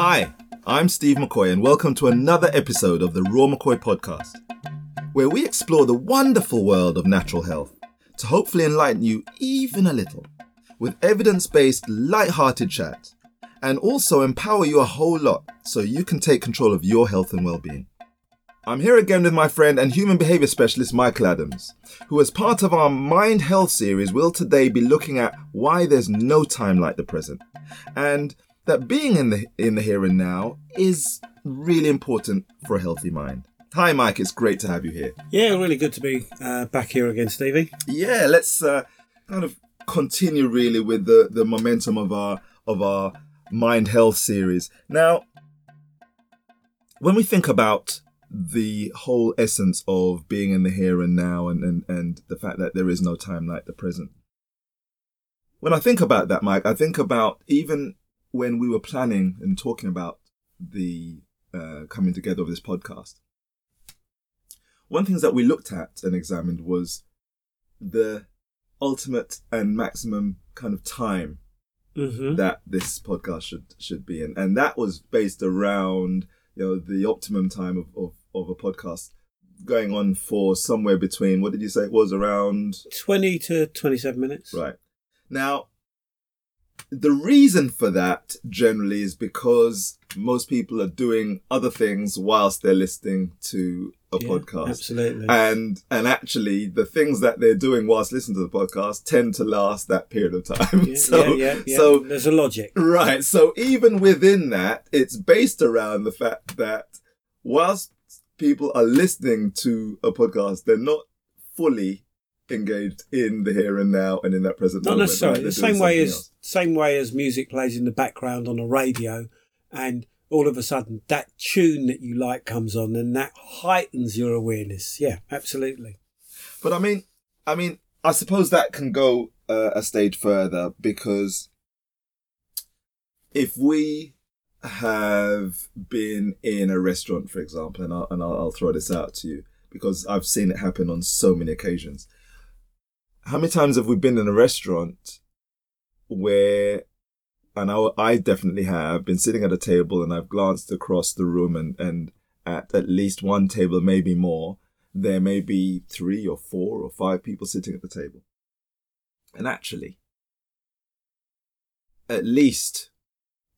Hi, I'm Steve McCoy, and welcome to another episode of the Raw McCoy podcast, where we explore the wonderful world of natural health to hopefully enlighten you even a little with evidence based, light-hearted chat and also empower you a whole lot so you can take control of your health and well being. I'm here again with my friend and human behavior specialist Michael Adams, who, as part of our Mind Health series, will today be looking at why there's no time like the present and that being in the in the here and now is really important for a healthy mind. Hi, Mike. It's great to have you here. Yeah, really good to be uh, back here again, Stevie. Yeah, let's uh, kind of continue really with the the momentum of our of our mind health series. Now, when we think about the whole essence of being in the here and now and, and, and the fact that there is no time like the present. When I think about that, Mike, I think about even when we were planning and talking about the uh, coming together of this podcast. One things that we looked at and examined was the ultimate and maximum kind of time Mm-hmm. that this podcast should should be in, and that was based around you know the optimum time of, of, of a podcast going on for somewhere between what did you say it was around 20 to 27 minutes. right now the reason for that generally is because most people are doing other things whilst they're listening to a Yeah, podcast Absolutely. and and actually the things that they're doing whilst listening to the podcast tend to last that period of time yeah, so yeah, yeah, yeah. so there's a logic. Right. So even within that, it's based around the fact that whilst people are listening to a podcast, they're not fully engaged in the here and now and in that present Not moment. necessarily. right? The same way as else. same way as music plays in the background on a radio, and all of a sudden that tune that you like comes on, and that heightens your awareness. Yeah, absolutely. But I mean, I mean, I suppose that can go uh, a stage further because if we have been in a restaurant, for example, and I'll, and I'll, I'll throw this out to you because I've seen it happen on so many occasions. How many times have we been in a restaurant where, and I, I definitely have, been sitting at a table and I've glanced across the room and, and at at least one table, maybe more, there may be three or four or five people sitting at the table. And actually, at least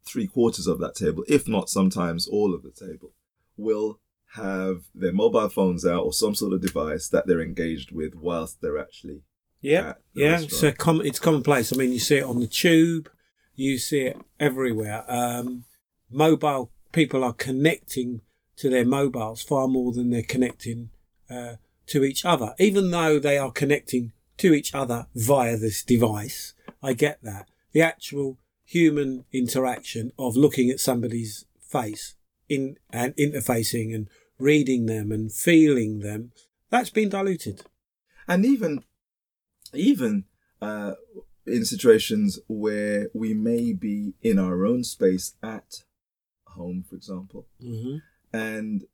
three quarters of that table, if not sometimes all of the table, will have their mobile phones out or some sort of device that they're engaged with whilst they're actually Yeah, yeah. So com- it's commonplace. I mean, you see it on the tube, you see it everywhere. Um, mobile people are connecting to their mobiles far more than they're connecting uh, to each other, even though they are connecting to each other via this device. I get that. The actual human interaction of looking at somebody's face in and interfacing and reading them and feeling them, that's been diluted. and even even uh, in situations where we may be in our own space at home, for example, Mm-hmm. and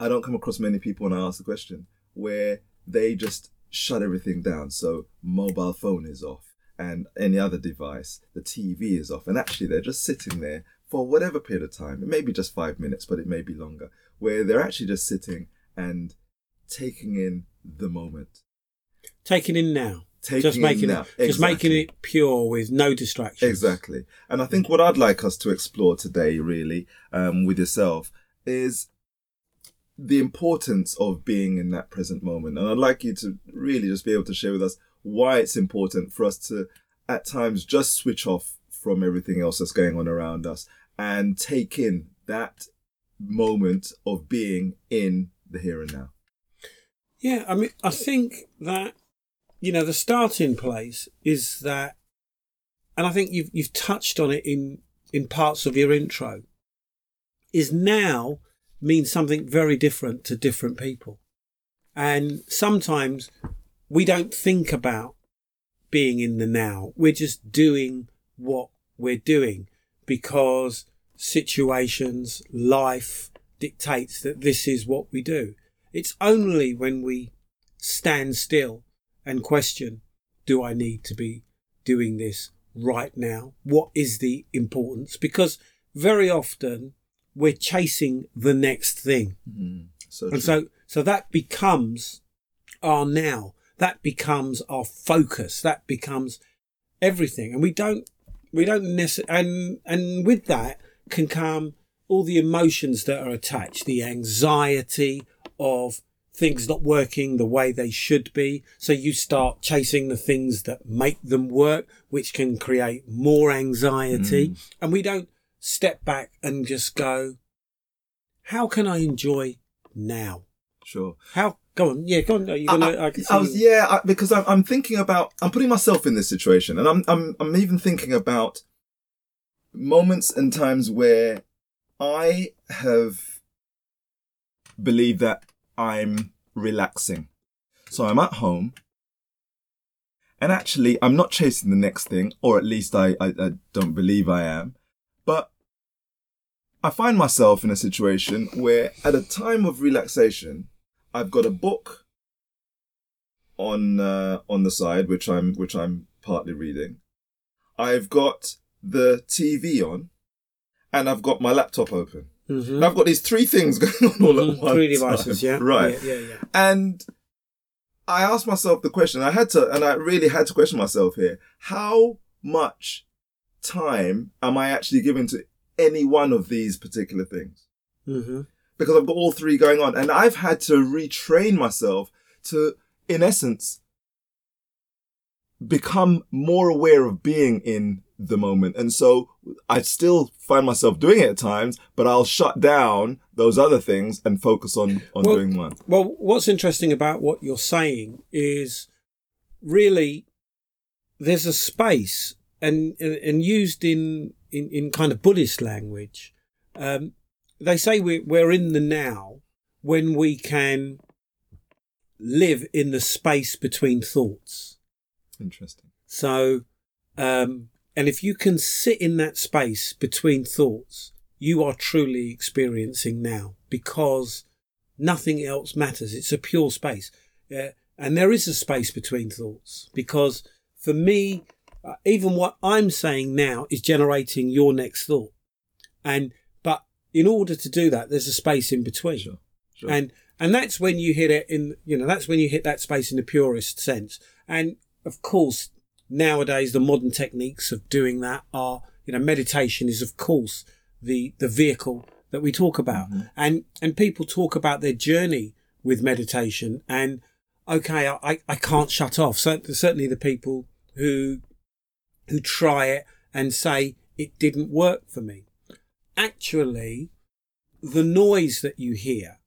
I don't come across many people when I ask the question where they just shut everything down. So mobile phone is off and any other device, the TV is off, and actually they're just sitting there for whatever period of time. It may be just five minutes, but it may be longer, where they're actually just sitting and taking in the moment. Taking in now. Taking just in making now. it just making it pure with no distractions. Exactly. And I think what I'd like us to explore today, really, um, with yourself, is the importance of being in that present moment. And I'd like you to really just be able to share with us why it's important for us to, at times, just switch off from everything else that's going on around us and take in that moment of being in the here and now. Yeah, I mean, I think that you know the starting place is that, and I think you've you've touched on it in in parts of your intro. Is now means something very different to different people, and sometimes we don't think about being in the now. We're just doing what we're doing because situations, life dictates that this is what we do. It's only when we stand still and question, do I need to be doing this right now? What is the importance? Because very often we're chasing the next thing. Mm, so And true. so, so that becomes our now. That becomes our focus. That becomes everything. And we don't, we don't necessarily, and, and with that can come all the emotions that are attached, the anxiety of things hmm. not working the way they should be. So you start chasing the things that make them work, which can create more anxiety. Hmm. And we don't step back and just go, how can I enjoy now? sure. How? Go on. Yeah, go on. Are you gonna? I, can see I was, you- yeah, I, because I'm, I'm thinking about, I'm putting myself in this situation, and I'm, I'm, I'm even thinking about moments and times where I have believed that I'm relaxing. So I'm at home, and actually, I'm not chasing the next thing, or at least I, I, I don't believe I am, but I find myself in a situation where, at a time of relaxation, I've got a book on uh, on the side, which I'm which I'm partly reading. I've got the TV on, and I've got my laptop open. Mhm. I've got these three things going on all at Mhm. once. Three devices. Yeah. right. Yeah. Yeah. yeah. And I asked myself the question. I had to, and I really had to question myself here: How much time am I actually giving to any one of these particular things? hmm because I've got all three going on. And I've had to retrain myself to, in essence, become more aware of being in the moment. And so I still find myself doing it at times, but I'll shut down those other things and focus on, on Well- doing one. Well, what's interesting about what you're saying is really there's a space, and and, used in, in in kind of Buddhist language. Um, they say we're we're in the now when we can live in the space between thoughts. Interesting. So, um, and if you can sit in that space between thoughts, you are truly experiencing now because nothing else matters. It's a pure space. Uh, and there is a space between thoughts because for me, uh, even what I'm saying now is generating your next thought. And, but in order to do that, there's a space in between Sure. Sure. and and that's when you hit it in you know that's when you hit that space in the purest sense and of course nowadays the modern techniques of doing that are you know meditation is of course the the vehicle that we talk about. And and people talk about their journey with meditation and okay i i can't shut off. So certainly the people who who try it and say it didn't work for me. Actually the noise that you hear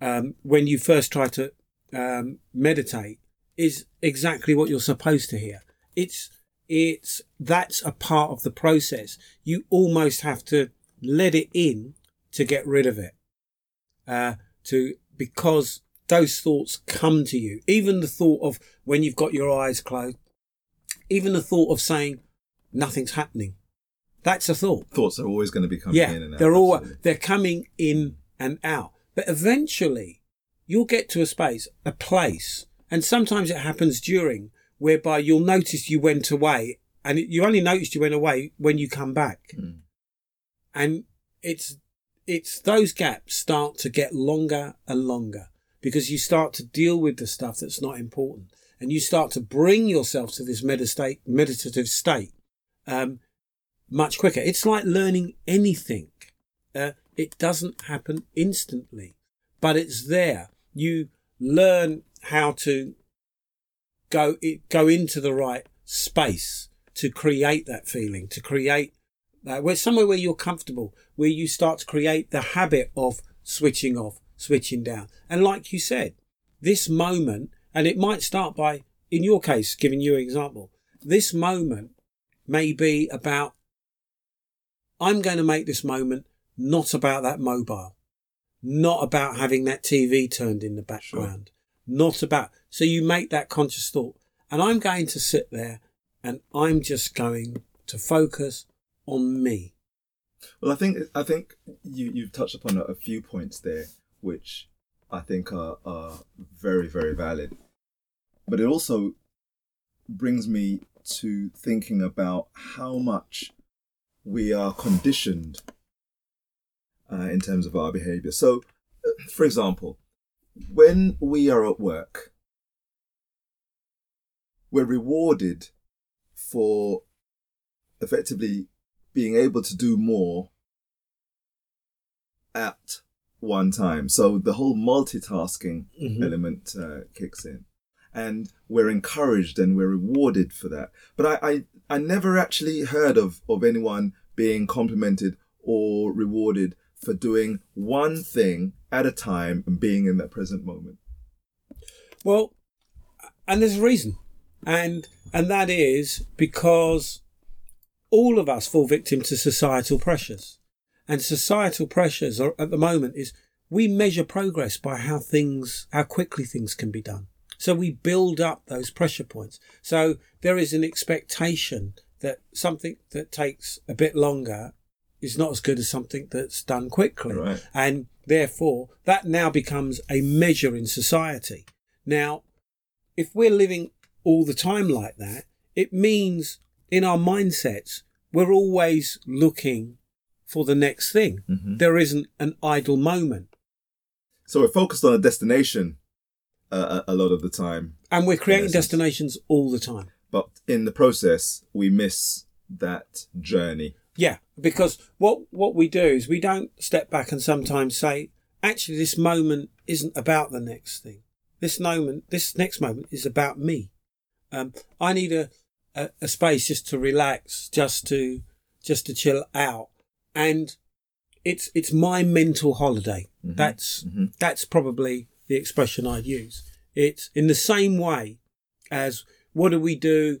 um, when you first try to um, meditate is exactly what you're supposed to hear. It's it's that's a part of the process. You almost have to let it in to get rid of it. Uh, to because those thoughts come to you. Even the thought of when you've got your eyes closed, even the thought of saying nothing's happening. That's a thought Thoughts are always going to be coming yeah, in and out. they're all absolutely. they're coming in and out. But eventually, you'll get to a space, a place, and sometimes it happens during whereby you'll notice you went away, and you only noticed you went away when you come back, Mm. and it's it's those gaps start to get longer and longer because you start to deal with the stuff that's not important, and you start to bring yourself to this medita- meditative state. Um, much quicker. It's like learning anything. Uh, it doesn't happen instantly, but it's there. You learn how to go go into the right space to create that feeling, to create that where somewhere where you're comfortable, where you start to create the habit of switching off, switching down. And like you said, this moment, and it might start by, in your case, giving you an example, this moment may be about I'm going to make this moment not about that mobile, not about having that TV turned in the background, not about. So you make that conscious thought, and I'm going to sit there and I'm just going to focus on me. Well, I think I think you you've touched upon a, few points there, which I think are are very very valid. But it also brings me to thinking about how much we are conditioned uh, in terms of our behavior. So, for example, when we are at work, we're rewarded for effectively being able to do more at one time. So the whole multitasking Mhm. element uh, kicks in. And we're encouraged and we're rewarded for that. But I, I, I never actually heard of, of anyone being complimented or rewarded for doing one thing at a time and being in that present moment. Well, and there's a reason, and and that is because all of us fall victim to societal pressures, and societal pressures are, at the moment is we measure progress by how things how quickly things can be done. So we build up those pressure points. So there is an expectation that something that takes a bit longer is not as good as something that's done quickly. Right. And therefore, that now becomes a measure in society. Now, if we're living all the time like that, it means in our mindsets, we're always looking for the next thing. Mhm. There isn't an idle moment. So we're focused on a destination uh, a lot of the time, And we're creating destinations all the time. but in the process, we miss that journey. Yeah, because what what we do is we don't step back and sometimes say, actually, this moment isn't about the next thing. This moment, this next moment is about me. Um, I need a, a a space just to relax, just to just to chill out, and it's it's my mental holiday. That's mhm. that's probably the expression I'd use. It's in the same way as what do we do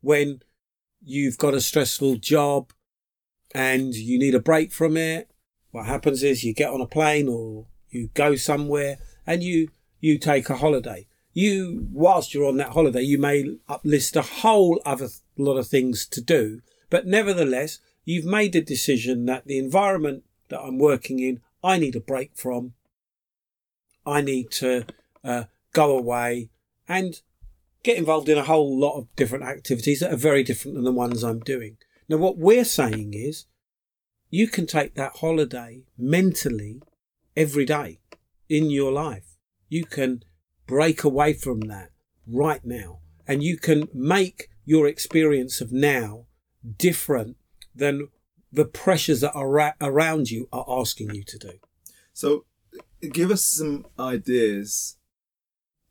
when you've got a stressful job and you need a break from it. What happens is you get on a plane or you go somewhere and you, you take a holiday. You, whilst you're on that holiday, you may list a whole other lot of things to do, but nevertheless, you've made a decision that the environment that I'm working in, I need a break from. I need to uh, go away and get involved in a whole lot of different activities that are very different than the ones I'm doing. Now, what we're saying is you can take that holiday mentally every day in your life. You can break away from that right now and you can make your experience of now different than the pressures that are around you are asking you to do. So, give us some ideas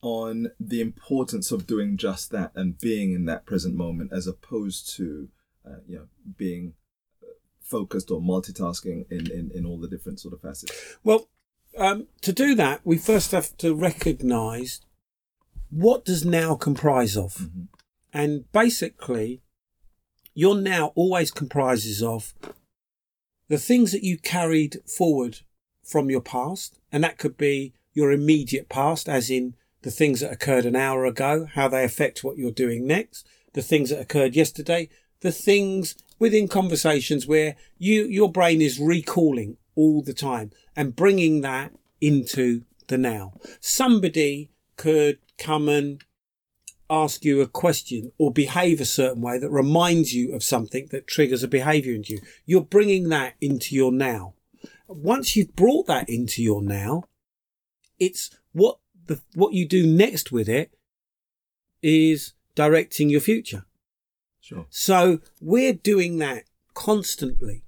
on the importance of doing just that and being in that present moment, as opposed to, uh, you know, being uh, focused or multitasking in, in, in all the different sort of facets. Well, um, to do that, we first have to recognise what does now comprise of, and basically, your now always comprises of the things that you carried forward from your past, and that could be your immediate past, as in the things that occurred an hour ago, how they affect what you're doing next, the things that occurred yesterday, the things within conversations where you your brain is recalling all the time and bringing that into the now. Somebody could come and ask you a question or behave a certain way that reminds you of something that triggers a behavior in you. You're bringing that into your now. Once you've brought that into your now, it's what the, what you do next with it is directing your future. Sure. So we're doing that constantly.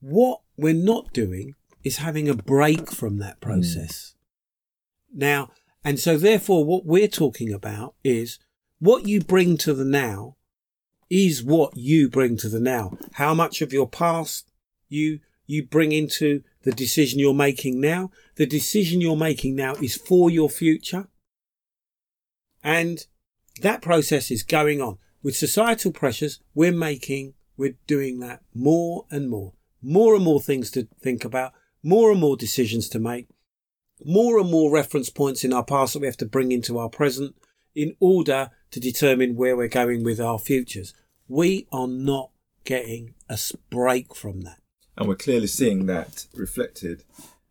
What we're not doing is having a break from that hmm. process. Now, and so therefore what we're talking about is what you bring to the now is what you bring to the now. How much of your past you you bring into the decision you're making now. The decision you're making now is for your future. And that process is going on. With societal pressures, we're making, we're doing that more and more. More and more things to think about, more and more decisions to make, more and more reference points in our past that we have to bring into our present in order to determine where we're going with our futures. We are not getting a break from that. And we're clearly seeing that reflected,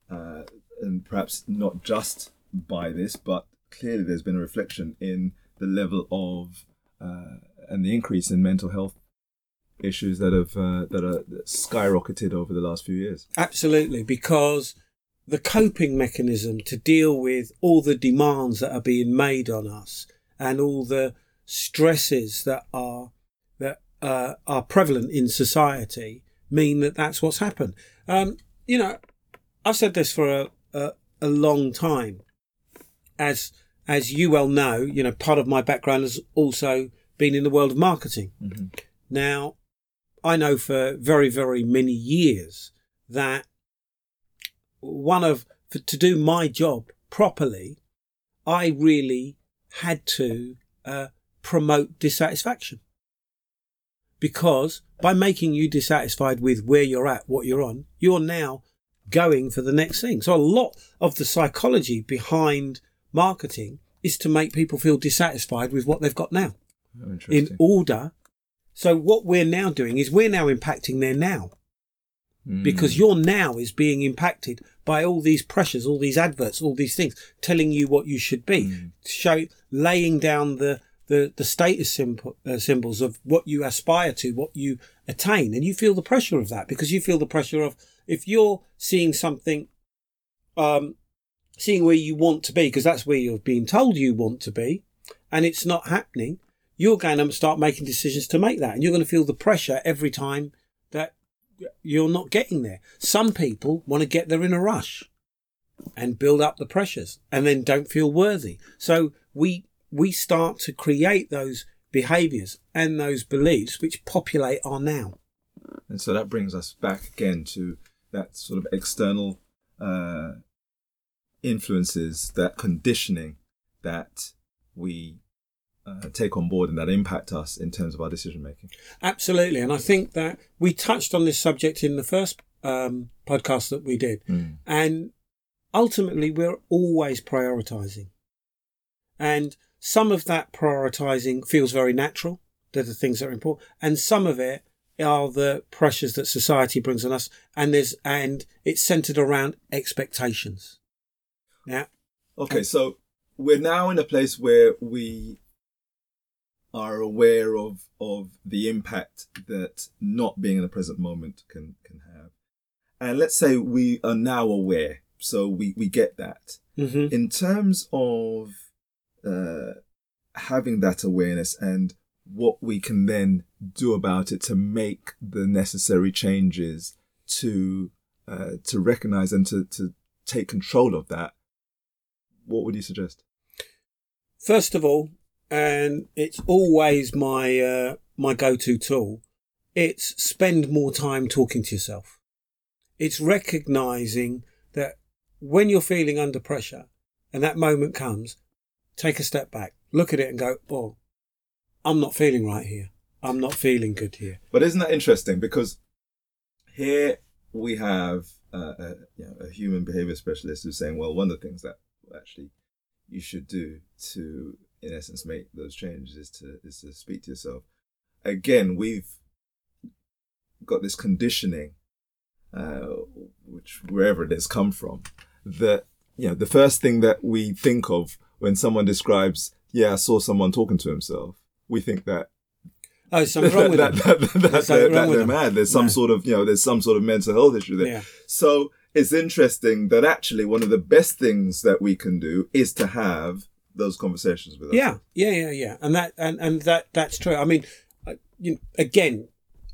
uh, and perhaps not just by this, but clearly there's been a reflection in the level of uh, and the increase in mental health issues that have uh, that are skyrocketed over the last few years. Absolutely, because the coping mechanism to deal with all the demands that are being made on us and all the stresses that are that uh, are prevalent in society mean that that's what's happened. Um, you know, I've said this for a, a, a long time. As as you well know, you know, part of my background has also been in the world of marketing. Mm-hmm. Now, I know for very, very many years that one of, for, to do my job properly, I really had to uh, promote dissatisfaction. Because by making you dissatisfied with where you're at, what you're on, you're now going for the next thing. So a lot of the psychology behind marketing is to make people feel dissatisfied with what they've got now. Oh, In order. So what we're now doing is we're now impacting their now. Mm. Because your now is being impacted by all these pressures, all these adverts, all these things telling you what you should be, Mm. show laying down the the, the status symbol, uh, symbols of what you aspire to, what you attain, and you feel the pressure of that because you feel the pressure of if you're seeing something, um, seeing where you want to be because that's where you're being told you want to be, and it's not happening, you're going to start making decisions to make that, and you're going to feel the pressure every time that you're not getting there. Some people want to get there in a rush and build up the pressures and then don't feel worthy. So we we start to create those behaviors and those beliefs which populate our now. And so that brings us back again to that sort of external uh, influences, that conditioning that we uh, take on board and that impact us in terms of our decision making. Absolutely. And I think that we touched on this subject in the first um, podcast that we did. Mm. And ultimately, we're always prioritizing. And some of that prioritizing feels very natural. They're the things that are important. And some of it are the pressures that society brings on us. And there's, and it's centered around expectations. Yeah. Okay, so we're now in a place where we are aware of of the impact that not being in the present moment can can have. And let's say we are now aware, so we we get that. hmm In terms of uh, having that awareness and what we can then do about it to make the necessary changes to uh, to recognize and to, to take control of that, what would you suggest? First of all, and it's always my uh, my go-to tool. It's spend more time talking to yourself. It's recognizing that when you're feeling under pressure and that moment comes, take a step back, look at it and go, "Oh, I'm not feeling right here. I'm not feeling good here." But isn't that interesting? Because here we have uh, a, you know, a human behavior specialist who's saying, well, one of the things that actually you should do to, in essence, make those changes is to is to speak to yourself. Again, we've got this conditioning, uh, which wherever it has come from, that you know the first thing that we think of when someone describes, yeah, I saw someone talking to himself, we think that Oh, something wrong with that, them. that, that, that, There's something that wrong with they're mad. There's some No. sort of, you know, there's some sort of mental health issue there. Yeah. So it's interesting that actually one of the best things that we can do is to have those conversations with Yeah, yeah, yeah, yeah, and that and and that that's true. I mean, you again,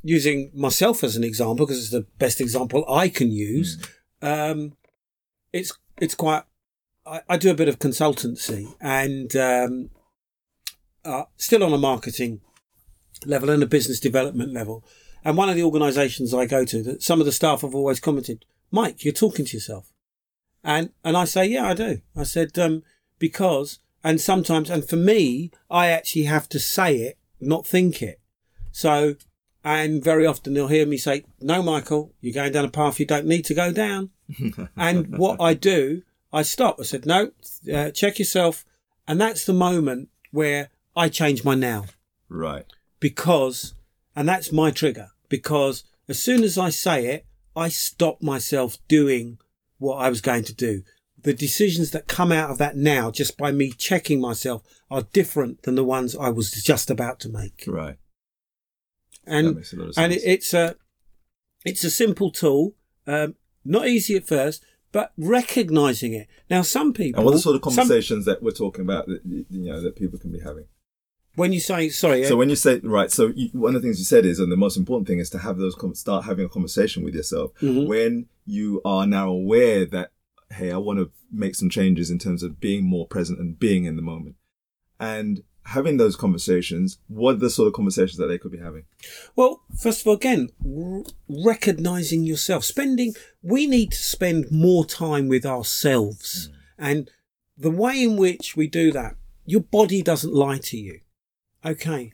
using myself as an example because it's the best example I can use. Um, it's it's quite. I, I do a bit of consultancy and um, uh, still on a marketing level and a business development level. And one of the organisations I go to, that some of the staff have always commented, "Mike, you're talking to yourself," and and I say, "Yeah, I do." I said um, because, and sometimes, and for me, I actually have to say it, not think it. So, and very often they'll hear me say, "No, Michael, you're going down a path you don't need to go down." and what I do, I stop. I said, "No, uh, check yourself," and that's the moment where I change my now Right. because, and that's my trigger, because as soon as I say it, I stop myself doing what I was going to do. The decisions that come out of that now, just by me checking myself, are different than the ones I was just about to make. Right. and makes a lot of and it, it's a it's a simple tool, um, not easy at first, but recognizing it. Now, some people And what are the sort of some- conversations that we're talking about that you know that people can be having? when you say sorry, So uh, when you say right, so you, one of the things you said is, and the most important thing is to have those start having a conversation with yourself Mhm. when you are now aware that hey, I want to make some changes in terms of being more present and being in the moment, and having those conversations. What are the sort of conversations that they could be having? Well, first of all, again, r- recognizing yourself, spending, we need to spend more time with ourselves. Mm. And the way in which we do that, your body doesn't lie to you. Okay.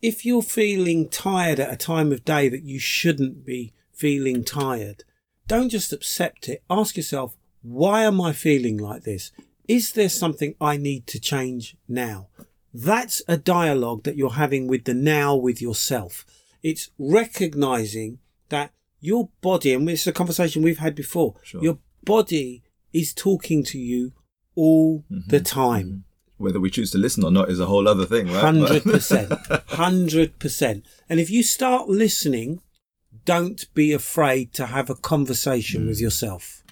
If you're feeling tired at a time of day that you shouldn't be feeling tired, don't just accept it. Ask yourself, why am I feeling like this? Is there something I need to change now? That's a dialogue that you're having with the now with yourself. It's recognizing that your body, and it's a conversation we've had before, Sure. your body is talking to you all mm-hmm. the time. Mm-hmm. Whether we choose to listen or not is a whole other thing, right? Hundred percent, hundred percent. And if you start listening, don't be afraid to have a conversation mm. with yourself.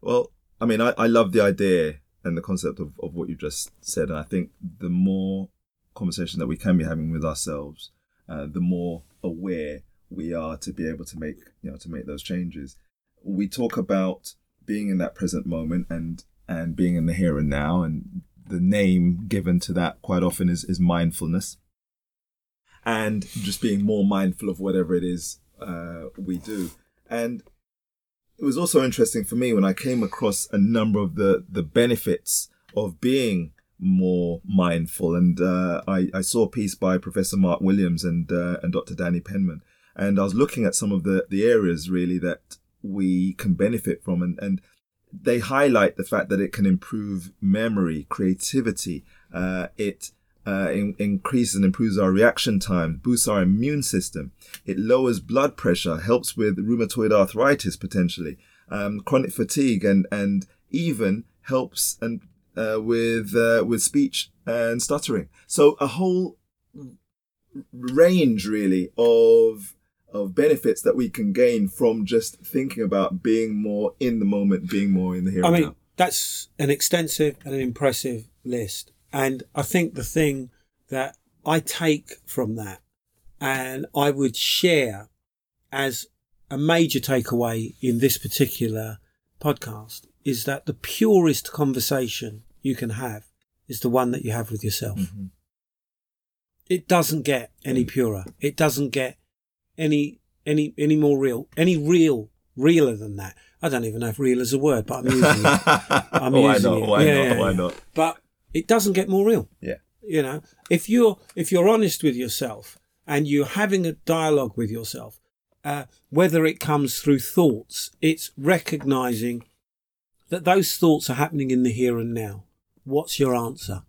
Well, I mean, I, I love the idea and the concept of, of what you just said. And I think the more conversation that we can be having with ourselves, uh, the more aware we are to be able to make, you know, to make those changes. We talk about being in that present moment and, and being in the here and now. And the name given to that quite often is, is mindfulness and just being more mindful of whatever it is uh, we do. And it was also interesting for me when I came across a number of the the benefits of being more mindful, and uh, I, I saw a piece by Professor Mark Williams and uh, and Dr. Danny Penman, and I was looking at some of the the areas really that we can benefit from, and and they highlight the fact that it can improve memory, creativity, uh, it uh, in, increases and improves our reaction time, boosts our immune system. It lowers blood pressure, helps with rheumatoid arthritis potentially, um, chronic fatigue, and and even helps and uh, with uh, with speech and stuttering. So a whole range really of of benefits that we can gain from just thinking about being more in the moment, being more in the here I mean, now. that's an extensive and an impressive list. And I think the thing that I take from that and I would share as a major takeaway in this particular podcast is that the purest conversation you can have is the one that you have with yourself. Mhm. It doesn't get any purer. It doesn't get any any any more real. Any real realer than that. I don't even know if real is a word, but I'm using it. I'm why using not? it. Why Yeah, not? Why not? But it doesn't get more real. Yeah. You know, if you're if you're honest with yourself and you're having a dialogue with yourself, uh, whether it comes through thoughts, it's recognizing that those thoughts are happening in the here and now. What's your answer?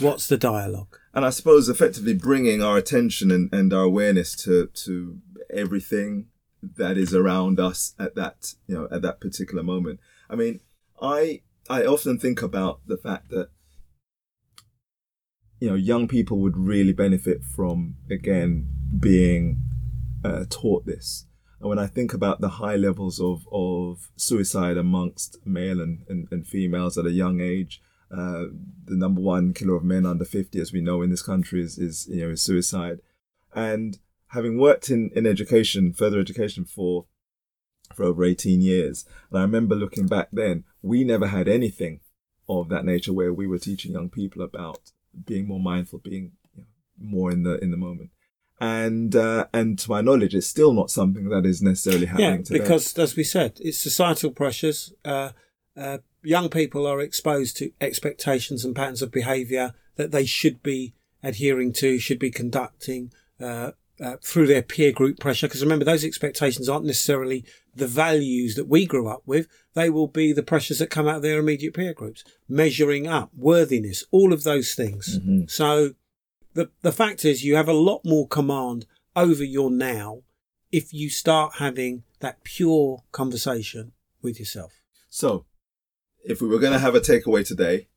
What's the dialogue? and I suppose effectively bringing our attention and, and our awareness to to everything that is around us at that you know at that particular moment. I mean, I I often think about the fact that you know young people would really benefit from again being uh, taught this. And when I think about the high levels of, of suicide amongst male and, and, and females at a young age, uh, the number one killer of men under 50, as we know in this country, is, is you know is suicide. And having worked in, in education, further education for for over 18 years, and I remember looking back then, we never had anything of that nature where we were teaching young people about being more mindful, being you know, more in the in the moment. And uh, and to my knowledge, it's still not something that is necessarily happening Yeah, today. because as we said, it's societal pressures. Uh, uh, young people are exposed to expectations and patterns of behaviour that they should be adhering to, should be conducting uh, uh, through their peer group pressure. Because remember, those expectations aren't necessarily the values that we grew up with. They will be the pressures that come out of their immediate peer groups, measuring up, worthiness, all of those things. So the the fact is you have a lot more command over your now if you start having that pure conversation with yourself. so, if we were going to have a takeaway today,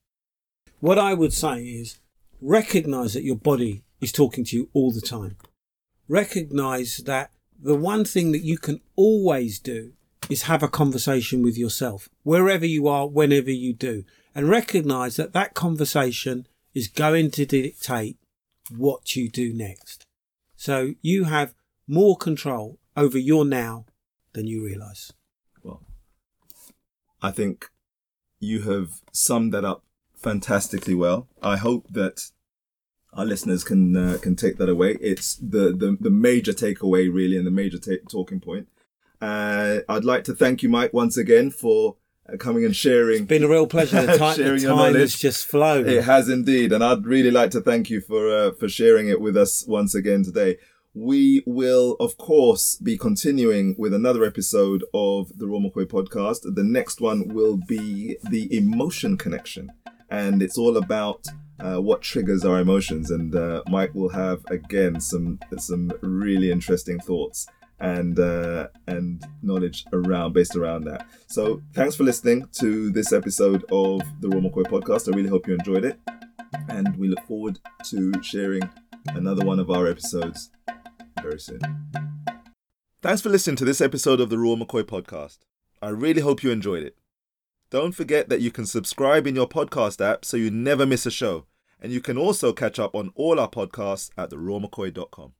What I would say is recognize that your body is talking to you all the time. Recognize that the one thing that you can always do is have a conversation with yourself, wherever you are, whenever you do, and recognize that that conversation is going to dictate what you do next. So you have more control over your now than you realize. Well, I think you have summed that up fantastically well. I hope that our listeners can uh, can take that away. It's the, the the major takeaway, really, and the major ta- talking point. Uh, I'd like to thank you, Mike, once again for uh, coming and sharing. It's been a real pleasure. The time, sharing the time has just flown. It has indeed, and I'd really like to thank you for uh, for sharing it with us once again today. We will, of course, be continuing with another episode of the Raw McCoy podcast. The next one will be the emotion connection, and it's all about uh, what triggers our emotions. And uh, Mike will have again some some really interesting thoughts and uh, and knowledge around based around that. So thanks for listening to this episode of the Raw McCoy podcast. I really hope you enjoyed it, and we look forward to sharing another one of our episodes very soon. Thanks for listening to this episode of the Raw McCoy podcast. I really hope you enjoyed it. Don't forget that you can subscribe in your podcast app so you never miss a show. And you can also catch up on all our podcasts at therawmccoy.com.